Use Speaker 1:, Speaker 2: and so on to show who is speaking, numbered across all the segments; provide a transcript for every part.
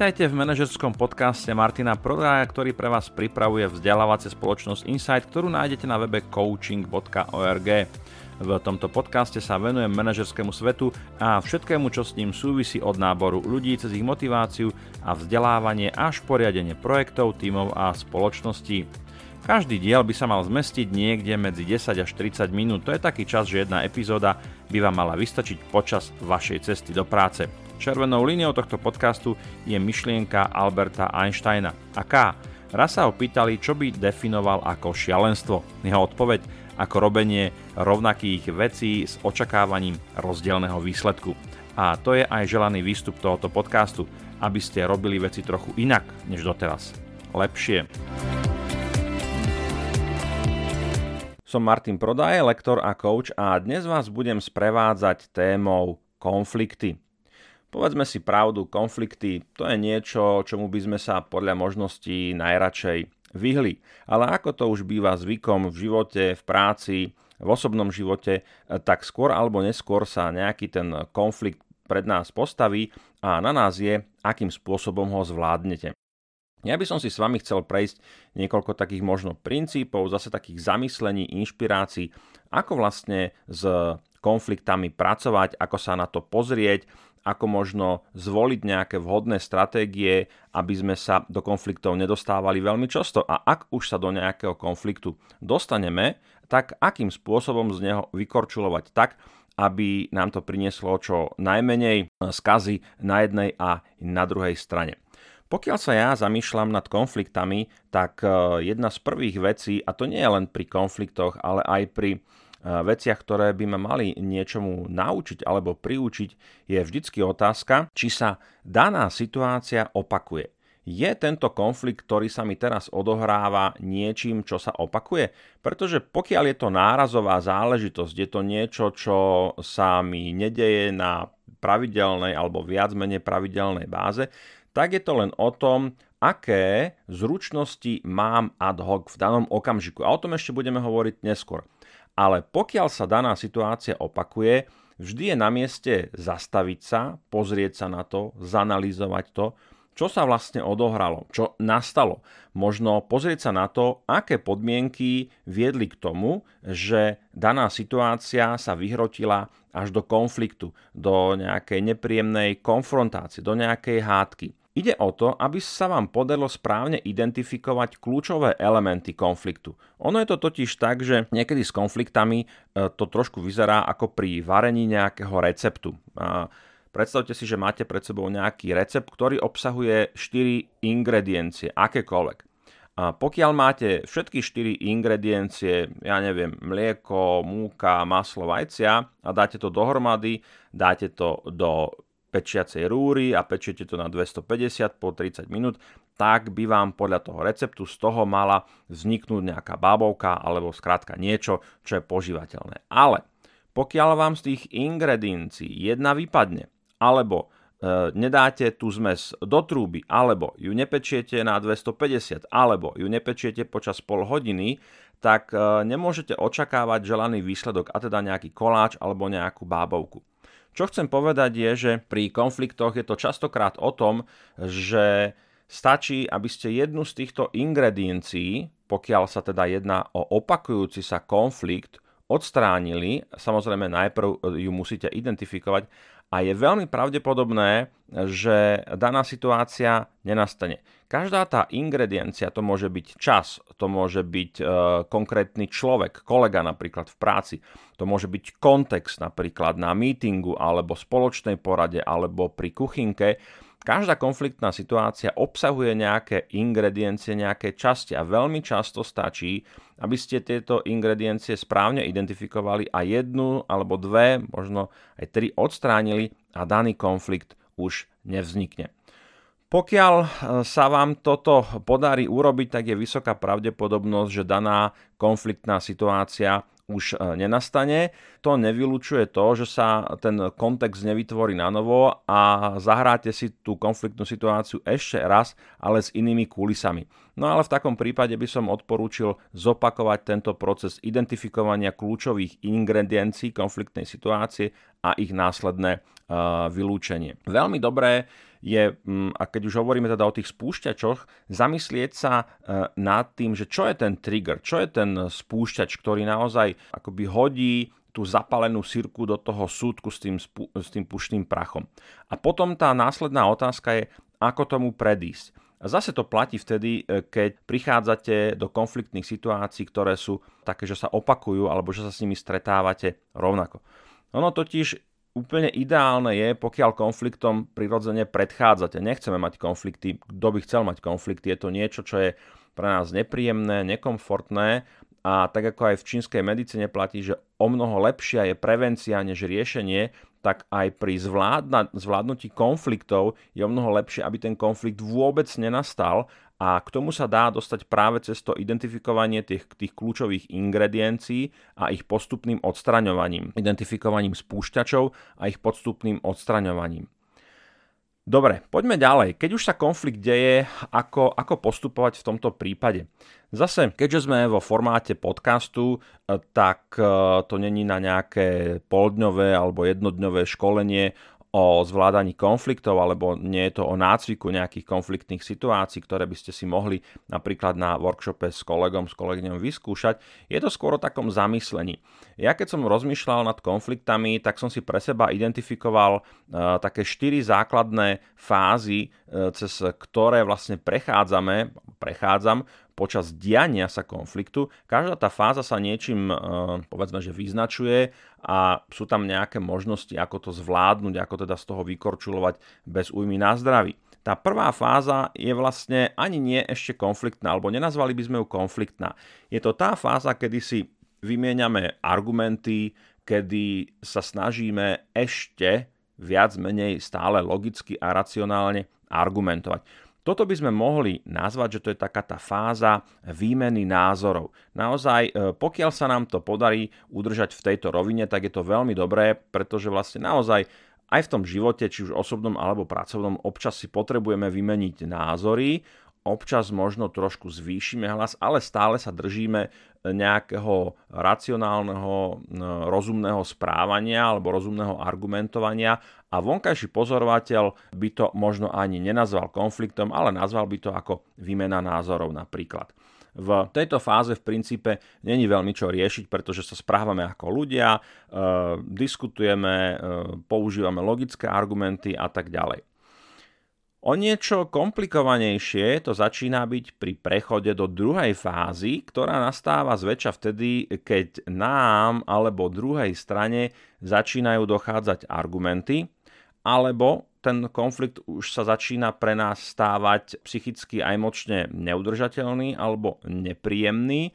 Speaker 1: Vítajte v manažerskom podcaste Martina Prodaja, ktorý pre vás pripravuje vzdelávacia spoločnosť Insight, ktorú nájdete na webe coaching.org. V tomto podcaste sa venujem manažerskému svetu a všetkému, čo s ním súvisí od náboru ľudí cez ich motiváciu a vzdelávanie až poriadenie projektov, tímov a spoločností. Každý diel by sa mal zmestiť niekde medzi 10 až 30 minút, to je taký čas, že jedna epizóda by vám mala vystačiť počas vašej cesty do práce. Červenou líniou tohto podcastu je myšlienka Alberta Einsteina. A. Raz sa ho pýtali, čo by definoval ako šialenstvo. Jeho odpoveď ako robenie rovnakých vecí s očakávaním rozdielného výsledku. A to je aj želaný výstup tohoto podcastu, aby ste robili veci trochu inak než doteraz. Lepšie. Som Martin Prodaje, lektor a coach a dnes vás budem sprevádzať témou konflikty. Povedzme si pravdu, konflikty to je niečo, čomu by sme sa podľa možností najradšej vyhli. Ale ako to už býva zvykom v živote, v práci, v osobnom živote, tak skôr alebo neskôr sa nejaký ten konflikt pred nás postaví a na nás je, akým spôsobom ho zvládnete. Ja by som si s vami chcel prejsť niekoľko takých možno princípov, zase takých zamyslení, inšpirácií, ako vlastne s konfliktami pracovať, ako sa na to pozrieť, ako možno zvoliť nejaké vhodné stratégie, aby sme sa do konfliktov nedostávali veľmi často. A ak už sa do nejakého konfliktu dostaneme, tak akým spôsobom z neho vykorčulovať tak, aby nám to prinieslo čo najmenej skazy na jednej a na druhej strane. Pokiaľ sa ja zamýšľam nad konfliktami, tak eh, jedna z prvých vecí, a to nie je len pri konfliktoch, ale aj pri veciach, ktoré by ma mali niečomu naučiť alebo priučiť, je vždycky otázka, či sa daná situácia opakuje. Je tento konflikt, ktorý sa mi teraz odohráva, niečím, čo sa opakuje? Pretože pokiaľ je to nárazová záležitosť, je to niečo, čo sa mi nedeje na pravidelnej alebo viac menej pravidelnej báze, tak je to len o tom, aké zručnosti mám ad hoc v danom okamžiku. A o tom ešte budeme hovoriť neskôr. Ale pokiaľ sa daná situácia opakuje, vždy je na mieste zastaviť sa, pozrieť sa na to, zanalýzovať to, čo sa vlastne odohralo, čo nastalo. Možno pozrieť sa na to, aké podmienky viedli k tomu, že daná situácia sa vyhrotila až do konfliktu, do nejakej nepríjemnej konfrontácie, do nejakej hádky. Ide o to, aby sa vám podarilo správne identifikovať kľúčové elementy konfliktu. Ono je to totiž tak, že niekedy s konfliktami e, to trošku vyzerá ako pri varení nejakého receptu. Predstavte si, že máte pred sebou nejaký recept, ktorý obsahuje 4 ingrediencie, akékoľvek. A pokiaľ máte všetky 4 ingrediencie, ja neviem, mlieko, múka, maslo, vajcia a dáte to dohromady, dáte to do pečiacej rúry a pečiete to na 250 po 30 minút, tak by vám podľa toho receptu z toho mala vzniknúť nejaká bábovka alebo skrátka niečo, čo je požívateľné. Ale pokiaľ vám z tých ingrediencií jedna vypadne, alebo e, nedáte tú zmes do trúby, alebo ju nepečiete na 250, alebo ju nepečiete počas pol hodiny, tak e, nemôžete očakávať želaný výsledok, a teda nejaký koláč alebo nejakú bábovku. Čo chcem povedať je, že pri konfliktoch je to častokrát o tom, že stačí, aby ste jednu z týchto ingrediencií, pokiaľ sa teda jedná o opakujúci sa konflikt, odstránili. Samozrejme najprv ju musíte identifikovať a je veľmi pravdepodobné, že daná situácia nenastane. Každá tá ingrediencia, to môže byť čas, to môže byť e, konkrétny človek, kolega napríklad v práci, to môže byť kontext napríklad na mítingu alebo spoločnej porade alebo pri kuchynke, Každá konfliktná situácia obsahuje nejaké ingrediencie, nejaké časti a veľmi často stačí, aby ste tieto ingrediencie správne identifikovali a jednu alebo dve, možno aj tri odstránili a daný konflikt už nevznikne. Pokiaľ e, sa vám toto podarí urobiť, tak je vysoká pravdepodobnosť, že daná konfliktná situácia už e, nenastane. To nevylučuje to, že sa ten kontext nevytvorí na novo a zahráte si tú konfliktnú situáciu ešte raz, ale s inými kulisami. No ale v takom prípade by som odporúčil zopakovať tento proces identifikovania kľúčových ingrediencií konfliktnej situácie a ich následné vylúčenie. Veľmi dobré je, mm, a keď už hovoríme teda o tých spúšťačoch, zamyslieť sa uh, nad tým, že čo je ten trigger, čo je ten spúšťač, ktorý naozaj akoby hodí tú zapalenú sirku do toho súdku s tým, s tým pušným prachom. A potom tá následná otázka je, ako tomu predísť. Zase to platí vtedy, e, keď prichádzate do konfliktných situácií, ktoré sú také, že sa opakujú alebo že sa s nimi stretávate rovnako. Ono totiž úplne ideálne je, pokiaľ konfliktom prirodzene predchádzate. Nechceme mať konflikty. Kto by chcel mať konflikty? Je to niečo, čo je pre nás nepríjemné, nekomfortné a tak ako aj v čínskej medicíne platí, že o mnoho lepšia je prevencia než riešenie, tak aj pri zvládna, zvládnutí konfliktov je o mnoho lepšie, aby ten konflikt vôbec nenastal a k tomu sa dá dostať práve cez to identifikovanie tých, tých kľúčových ingrediencií a ich postupným odstraňovaním, identifikovaním spúšťačov a ich postupným odstraňovaním. Dobre, poďme ďalej. Keď už sa konflikt deje, ako, ako postupovať v tomto prípade? Zase, keďže sme vo formáte podcastu, e, tak e, to není na nejaké poldňové alebo jednodňové školenie o zvládaní konfliktov alebo nie je to o nácviku nejakých konfliktných situácií, ktoré by ste si mohli napríklad na workshope s kolegom, s kolegyňom vyskúšať. Je to skôr o takom zamyslení. Ja keď som rozmýšľal nad konfliktami, tak som si pre seba identifikoval uh, také štyri základné fázy, uh, cez ktoré vlastne prechádzame, prechádzam počas diania sa konfliktu. Každá tá fáza sa niečím, e, povedzme, že vyznačuje a sú tam nejaké možnosti, ako to zvládnuť, ako teda z toho vykorčulovať bez újmy na zdraví. Tá prvá fáza je vlastne ani nie ešte konfliktná, alebo nenazvali by sme ju konfliktná. Je to tá fáza, kedy si vymieňame argumenty, kedy sa snažíme ešte viac menej stále logicky a racionálne argumentovať. Toto by sme mohli nazvať, že to je taká tá fáza výmeny názorov. Naozaj, e, pokiaľ sa nám to podarí udržať v tejto rovine, tak je to veľmi dobré, pretože vlastne naozaj aj v tom živote, či už osobnom alebo pracovnom, občas si potrebujeme vymeniť názory, občas možno trošku zvýšime hlas, ale stále sa držíme nejakého racionálneho, rozumného správania alebo rozumného argumentovania a vonkajší pozorovateľ by to možno ani nenazval konfliktom, ale nazval by to ako výmena názorov napríklad. V tejto fáze v princípe není veľmi čo riešiť, pretože sa správame ako ľudia, e, diskutujeme, e, používame logické argumenty a tak ďalej. O niečo komplikovanejšie to začína byť pri prechode do druhej fázy, ktorá nastáva zväčša vtedy, keď nám alebo druhej strane začínajú dochádzať argumenty, alebo ten konflikt už sa začína pre nás stávať psychicky a emočne neudržateľný alebo nepríjemný.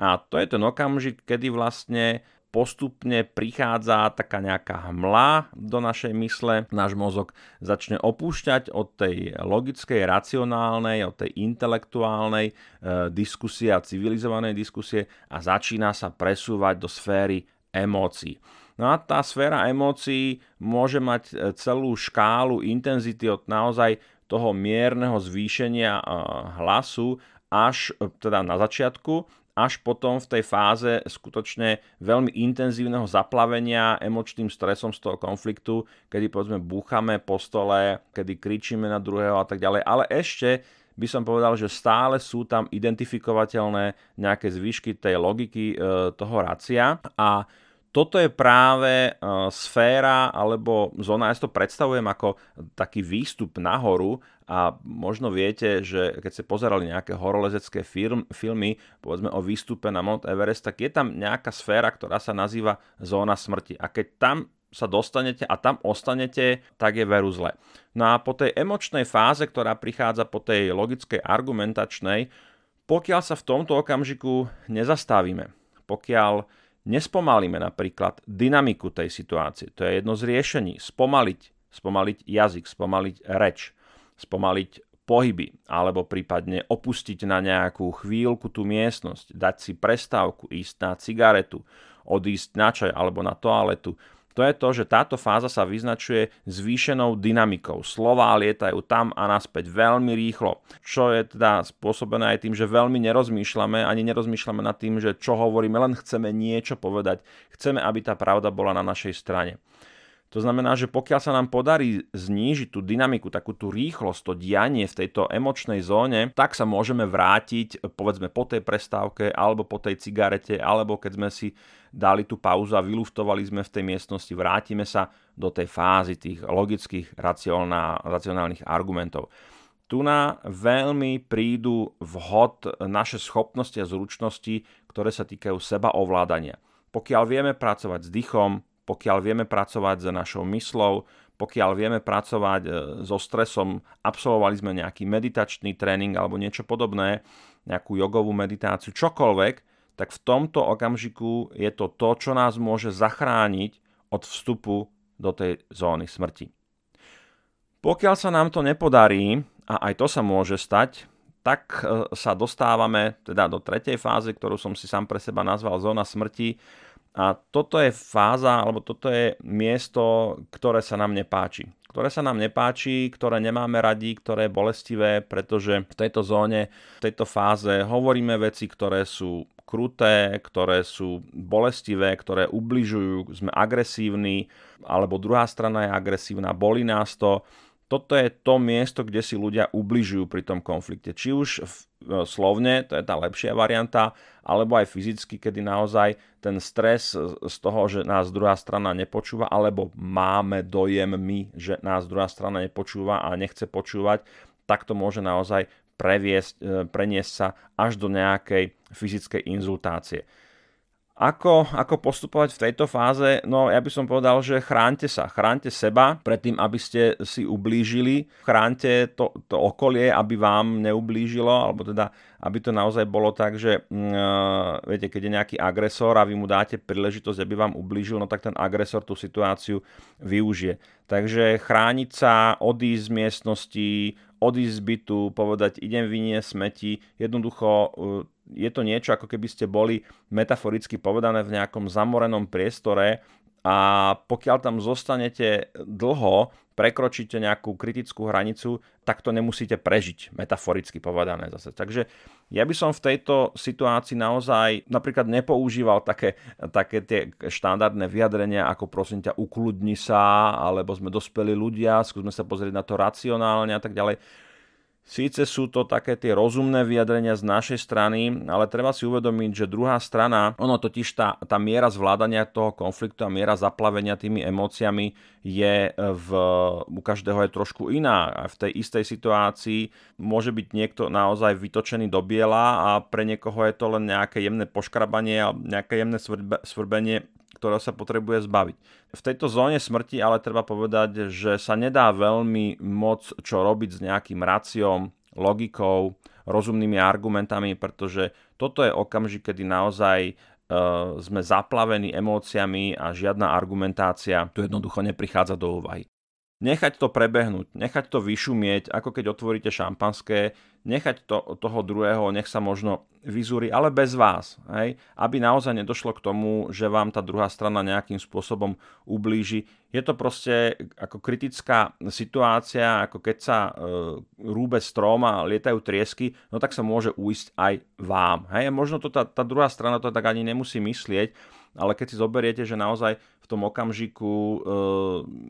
Speaker 1: A to je ten okamžik, kedy vlastne postupne prichádza taká nejaká hmla do našej mysle, náš mozog začne opúšťať od tej logickej, racionálnej, od tej intelektuálnej e, diskusie a civilizovanej diskusie a začína sa presúvať do sféry emócií. No a tá sféra emócií môže mať e, celú škálu intenzity od naozaj toho mierneho zvýšenia e, hlasu až e, teda na začiatku až potom v tej fáze skutočne veľmi intenzívneho zaplavenia emočným stresom z toho konfliktu, kedy povedzme búchame po stole, kedy kričíme na druhého a tak ďalej. Ale ešte by som povedal, že stále sú tam identifikovateľné nejaké zvyšky tej logiky e, toho racia a toto je práve uh, sféra alebo zóna, ja si to predstavujem ako taký výstup nahoru a možno viete, že keď ste pozerali nejaké horolezecké film, filmy, povedzme o výstupe na Mount Everest, tak je tam nejaká sféra, ktorá sa nazýva zóna smrti. A keď tam sa dostanete a tam ostanete, tak je veru zle. No a po tej emočnej fáze, ktorá prichádza po tej logickej argumentačnej, pokiaľ sa v tomto okamžiku nezastavíme, pokiaľ nespomalíme napríklad dynamiku tej situácie. To je jedno z riešení. Spomaliť, spomaliť jazyk, spomaliť reč, spomaliť pohyby, alebo prípadne opustiť na nejakú chvíľku tú miestnosť, dať si prestávku, ísť na cigaretu, odísť na čaj alebo na toaletu. To je to, že táto fáza sa vyznačuje zvýšenou dynamikou. Slová lietajú tam a naspäť veľmi rýchlo, čo je teda spôsobené aj tým, že veľmi nerozmýšľame, ani nerozmýšľame nad tým, že čo hovoríme, len chceme niečo povedať. Chceme, aby tá pravda bola na našej strane. To znamená, že pokiaľ sa nám podarí znížiť tú dynamiku, takú tú rýchlosť, to dianie v tejto emočnej zóne, tak sa môžeme vrátiť, povedzme po tej prestávke, alebo po tej cigarete, alebo keď sme si dali tú pauzu a vyluftovali sme v tej miestnosti, vrátime sa do tej fázy tých logických, racionálnych argumentov. Tu na veľmi prídu vhod naše schopnosti a zručnosti, ktoré sa týkajú seba ovládania. Pokiaľ vieme pracovať s dýchom, pokiaľ vieme pracovať s našou myslou, pokiaľ vieme pracovať e, so stresom, absolvovali sme nejaký meditačný tréning alebo niečo podobné, nejakú jogovú meditáciu, čokoľvek, tak v tomto okamžiku je to to, čo nás môže zachrániť od vstupu do tej zóny smrti. Pokiaľ sa nám to nepodarí, a aj to sa môže stať, tak e, sa dostávame teda do tretej fázy, ktorú som si sám pre seba nazval zóna smrti, a toto je fáza, alebo toto je miesto, ktoré sa nám nepáči. Ktoré sa nám nepáči, ktoré nemáme radi, ktoré je bolestivé, pretože v tejto zóne, v tejto fáze hovoríme veci, ktoré sú kruté, ktoré sú bolestivé, ktoré ubližujú, sme agresívni, alebo druhá strana je agresívna, bolí nás to toto je to miesto, kde si ľudia ubližujú pri tom konflikte. Či už v, e, slovne, to je tá lepšia varianta, alebo aj fyzicky, kedy naozaj ten stres z toho, že nás druhá strana nepočúva, alebo máme dojem my, že nás druhá strana nepočúva a nechce počúvať, tak to môže naozaj previesť, e, preniesť sa až do nejakej fyzickej inzultácie. Ako, ako postupovať v tejto fáze? No ja by som povedal, že chránte sa. Chránte seba pred tým, aby ste si ublížili. Chránte to, to okolie, aby vám neublížilo, alebo teda, aby to naozaj bolo tak, že uh, viete, keď je nejaký agresor a vy mu dáte príležitosť, aby vám ublížil, no tak ten agresor tú situáciu využije. Takže chrániť sa, odísť z miestnosti, odísť z bytu, povedať idem vyniesť smeti, jednoducho uh, je to niečo, ako keby ste boli metaforicky povedané v nejakom zamorenom priestore a pokiaľ tam zostanete dlho, prekročíte nejakú kritickú hranicu, tak to nemusíte prežiť, metaforicky povedané zase. Takže ja by som v tejto situácii naozaj napríklad nepoužíval také, také tie štandardné vyjadrenia, ako prosím ťa, ukludni sa, alebo sme dospeli ľudia, skúsme sa pozrieť na to racionálne a tak ďalej Síce sú to také tie rozumné vyjadrenia z našej strany, ale treba si uvedomiť, že druhá strana, ono totiž tá, tá miera zvládania toho konfliktu a miera zaplavenia tými emóciami je v, u každého je trošku iná. A v tej istej situácii môže byť niekto naozaj vytočený do biela a pre niekoho je to len nejaké jemné poškrabanie a nejaké jemné svrbenie ktorého sa potrebuje zbaviť. V tejto zóne smrti ale treba povedať, že sa nedá veľmi moc čo robiť s nejakým raciom, logikou, rozumnými argumentami, pretože toto je okamžik, kedy naozaj uh, sme zaplavení emóciami a žiadna argumentácia tu jednoducho neprichádza do úvahy nechať to prebehnúť, nechať to vyšumieť, ako keď otvoríte šampanské, nechať to, toho druhého, nech sa možno vyzúri, ale bez vás, hej? aby naozaj nedošlo k tomu, že vám tá druhá strana nejakým spôsobom ublíži. Je to proste ako kritická situácia, ako keď sa e, rúbe strom a lietajú triesky, no tak sa môže uísť aj vám. Hej? Možno to tá, tá druhá strana to tak ani nemusí myslieť, ale keď si zoberiete, že naozaj v tom okamžiku e,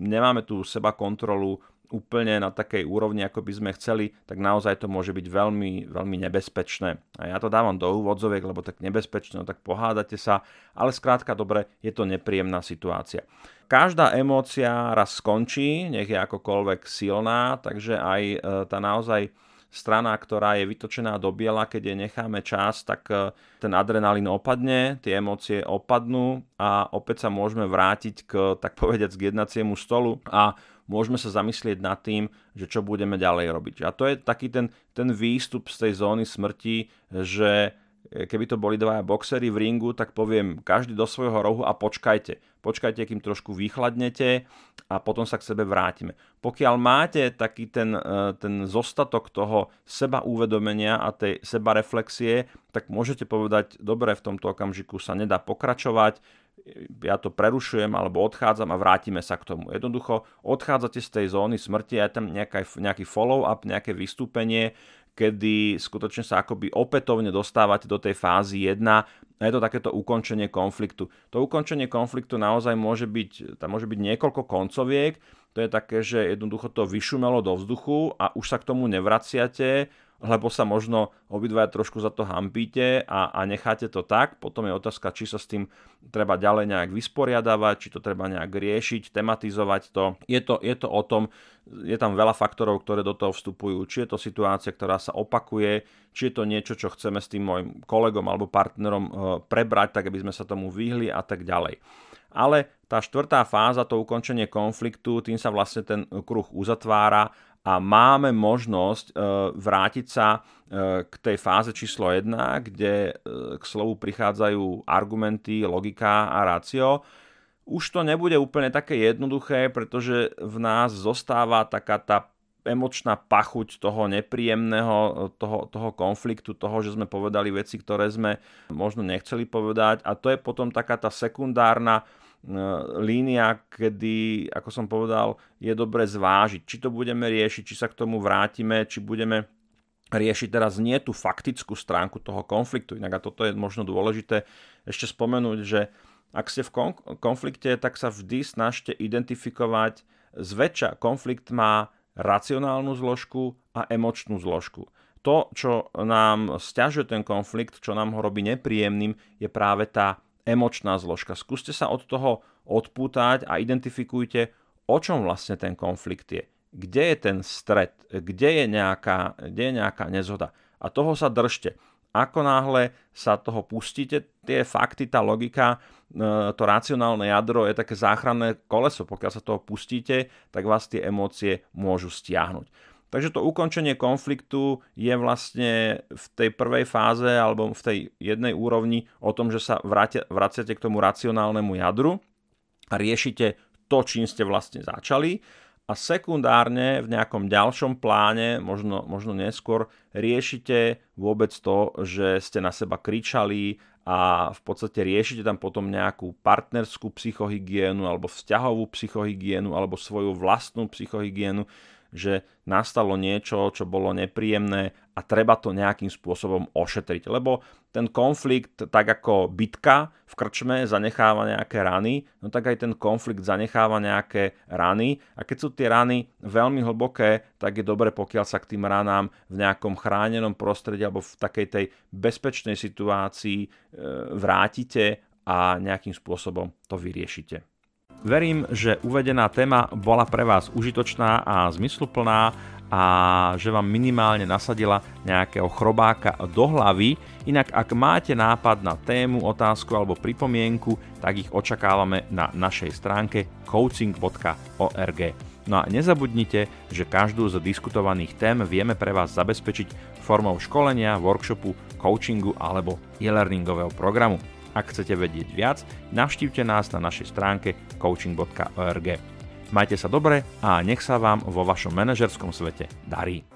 Speaker 1: nemáme tú seba kontrolu úplne na takej úrovni, ako by sme chceli, tak naozaj to môže byť veľmi, veľmi nebezpečné. A ja to dávam do úvodzoviek, lebo tak nebezpečné, no tak pohádate sa, ale skrátka dobre, je to nepríjemná situácia. Každá emócia raz skončí, nech je akokoľvek silná, takže aj e, tá naozaj strana, ktorá je vytočená do biela, keď jej necháme čas, tak e, ten adrenalín opadne, tie emócie opadnú a opäť sa môžeme vrátiť k, tak povediať, k jednaciemu stolu a môžeme sa zamyslieť nad tým, že čo budeme ďalej robiť. A to je taký ten, ten výstup z tej zóny smrti, že keby to boli dvaja boxery v ringu, tak poviem každý do svojho rohu a počkajte. Počkajte, kým trošku vychladnete a potom sa k sebe vrátime. Pokiaľ máte taký ten, e, ten zostatok toho seba uvedomenia a tej seba reflexie, tak môžete povedať, dobre, v tomto okamžiku sa nedá pokračovať, ja to prerušujem alebo odchádzam a vrátime sa k tomu. Jednoducho odchádzate z tej zóny smrti je tam nejaký follow-up, nejaké vystúpenie, kedy skutočne sa akoby opätovne dostávate do tej fázy 1 a je to takéto ukončenie konfliktu. To ukončenie konfliktu naozaj môže byť, tam môže byť niekoľko koncoviek, to je také, že jednoducho to vyšumelo do vzduchu a už sa k tomu nevraciate, lebo sa možno obidvaja trošku za to hampíte a, a necháte to tak. Potom je otázka, či sa s tým treba ďalej nejak vysporiadavať, či to treba nejak riešiť, tematizovať to. Je to, je to o tom, je tam veľa faktorov, ktoré do toho vstupujú. Či je to situácia, ktorá sa opakuje, či je to niečo, čo chceme s tým môjim kolegom alebo partnerom eh, prebrať, tak aby sme sa tomu vyhli a tak ďalej. Ale tá štvrtá fáza, to ukončenie konfliktu, tým sa vlastne ten kruh uzatvára a máme možnosť e, vrátiť sa e, k tej fáze číslo 1, kde e, k slovu prichádzajú argumenty, logika a rácio. Už to nebude úplne také jednoduché, pretože v nás zostáva taká tá emočná pachuť toho nepríjemného, toho, toho konfliktu, toho, že sme povedali veci, ktoré sme možno nechceli povedať a to je potom taká tá sekundárna línia, kedy, ako som povedal, je dobre zvážiť, či to budeme riešiť, či sa k tomu vrátime, či budeme riešiť teraz nie tú faktickú stránku toho konfliktu. Inak a toto je možno dôležité ešte spomenúť, že ak ste v konflikte, tak sa vždy snažte identifikovať, zväčša konflikt má racionálnu zložku a emočnú zložku. To, čo nám stiažuje ten konflikt, čo nám ho robí nepríjemným, je práve tá emočná zložka. Skúste sa od toho odpútať a identifikujte, o čom vlastne ten konflikt je. Kde je ten stred, kde je nejaká, kde je nejaká nezhoda. A toho sa držte. Ako náhle sa toho pustíte, tie fakty, tá logika, e, to racionálne jadro je také záchranné koleso. Pokiaľ sa toho pustíte, tak vás tie emócie môžu stiahnuť. Takže to ukončenie konfliktu je vlastne v tej prvej fáze alebo v tej jednej úrovni o tom, že sa vraciate k tomu racionálnemu jadru a riešite to, čím ste vlastne začali. A sekundárne v nejakom ďalšom pláne, možno, možno neskôr, riešite vôbec to, že ste na seba kričali a v podstate riešite tam potom nejakú partnerskú psychohygienu alebo vzťahovú psychohygienu alebo svoju vlastnú psychohygienu že nastalo niečo, čo bolo nepríjemné a treba to nejakým spôsobom ošetriť. Lebo ten konflikt, tak ako bitka v krčme zanecháva nejaké rany, no tak aj ten konflikt zanecháva nejaké rany a keď sú tie rany veľmi hlboké, tak je dobre, pokiaľ sa k tým ranám v nejakom chránenom prostredí alebo v takej tej bezpečnej situácii e, vrátite a nejakým spôsobom to vyriešite. Verím, že uvedená téma bola pre vás užitočná a zmysluplná a že vám minimálne nasadila nejakého chrobáka do hlavy. Inak ak máte nápad na tému, otázku alebo pripomienku, tak ich očakávame na našej stránke coaching.org. No a nezabudnite, že každú z diskutovaných tém vieme pre vás zabezpečiť formou školenia, workshopu, coachingu alebo e-learningového programu. Ak chcete vedieť viac, navštívte nás na našej stránke coaching.org. Majte sa dobre a nech sa vám vo vašom manažerskom svete darí.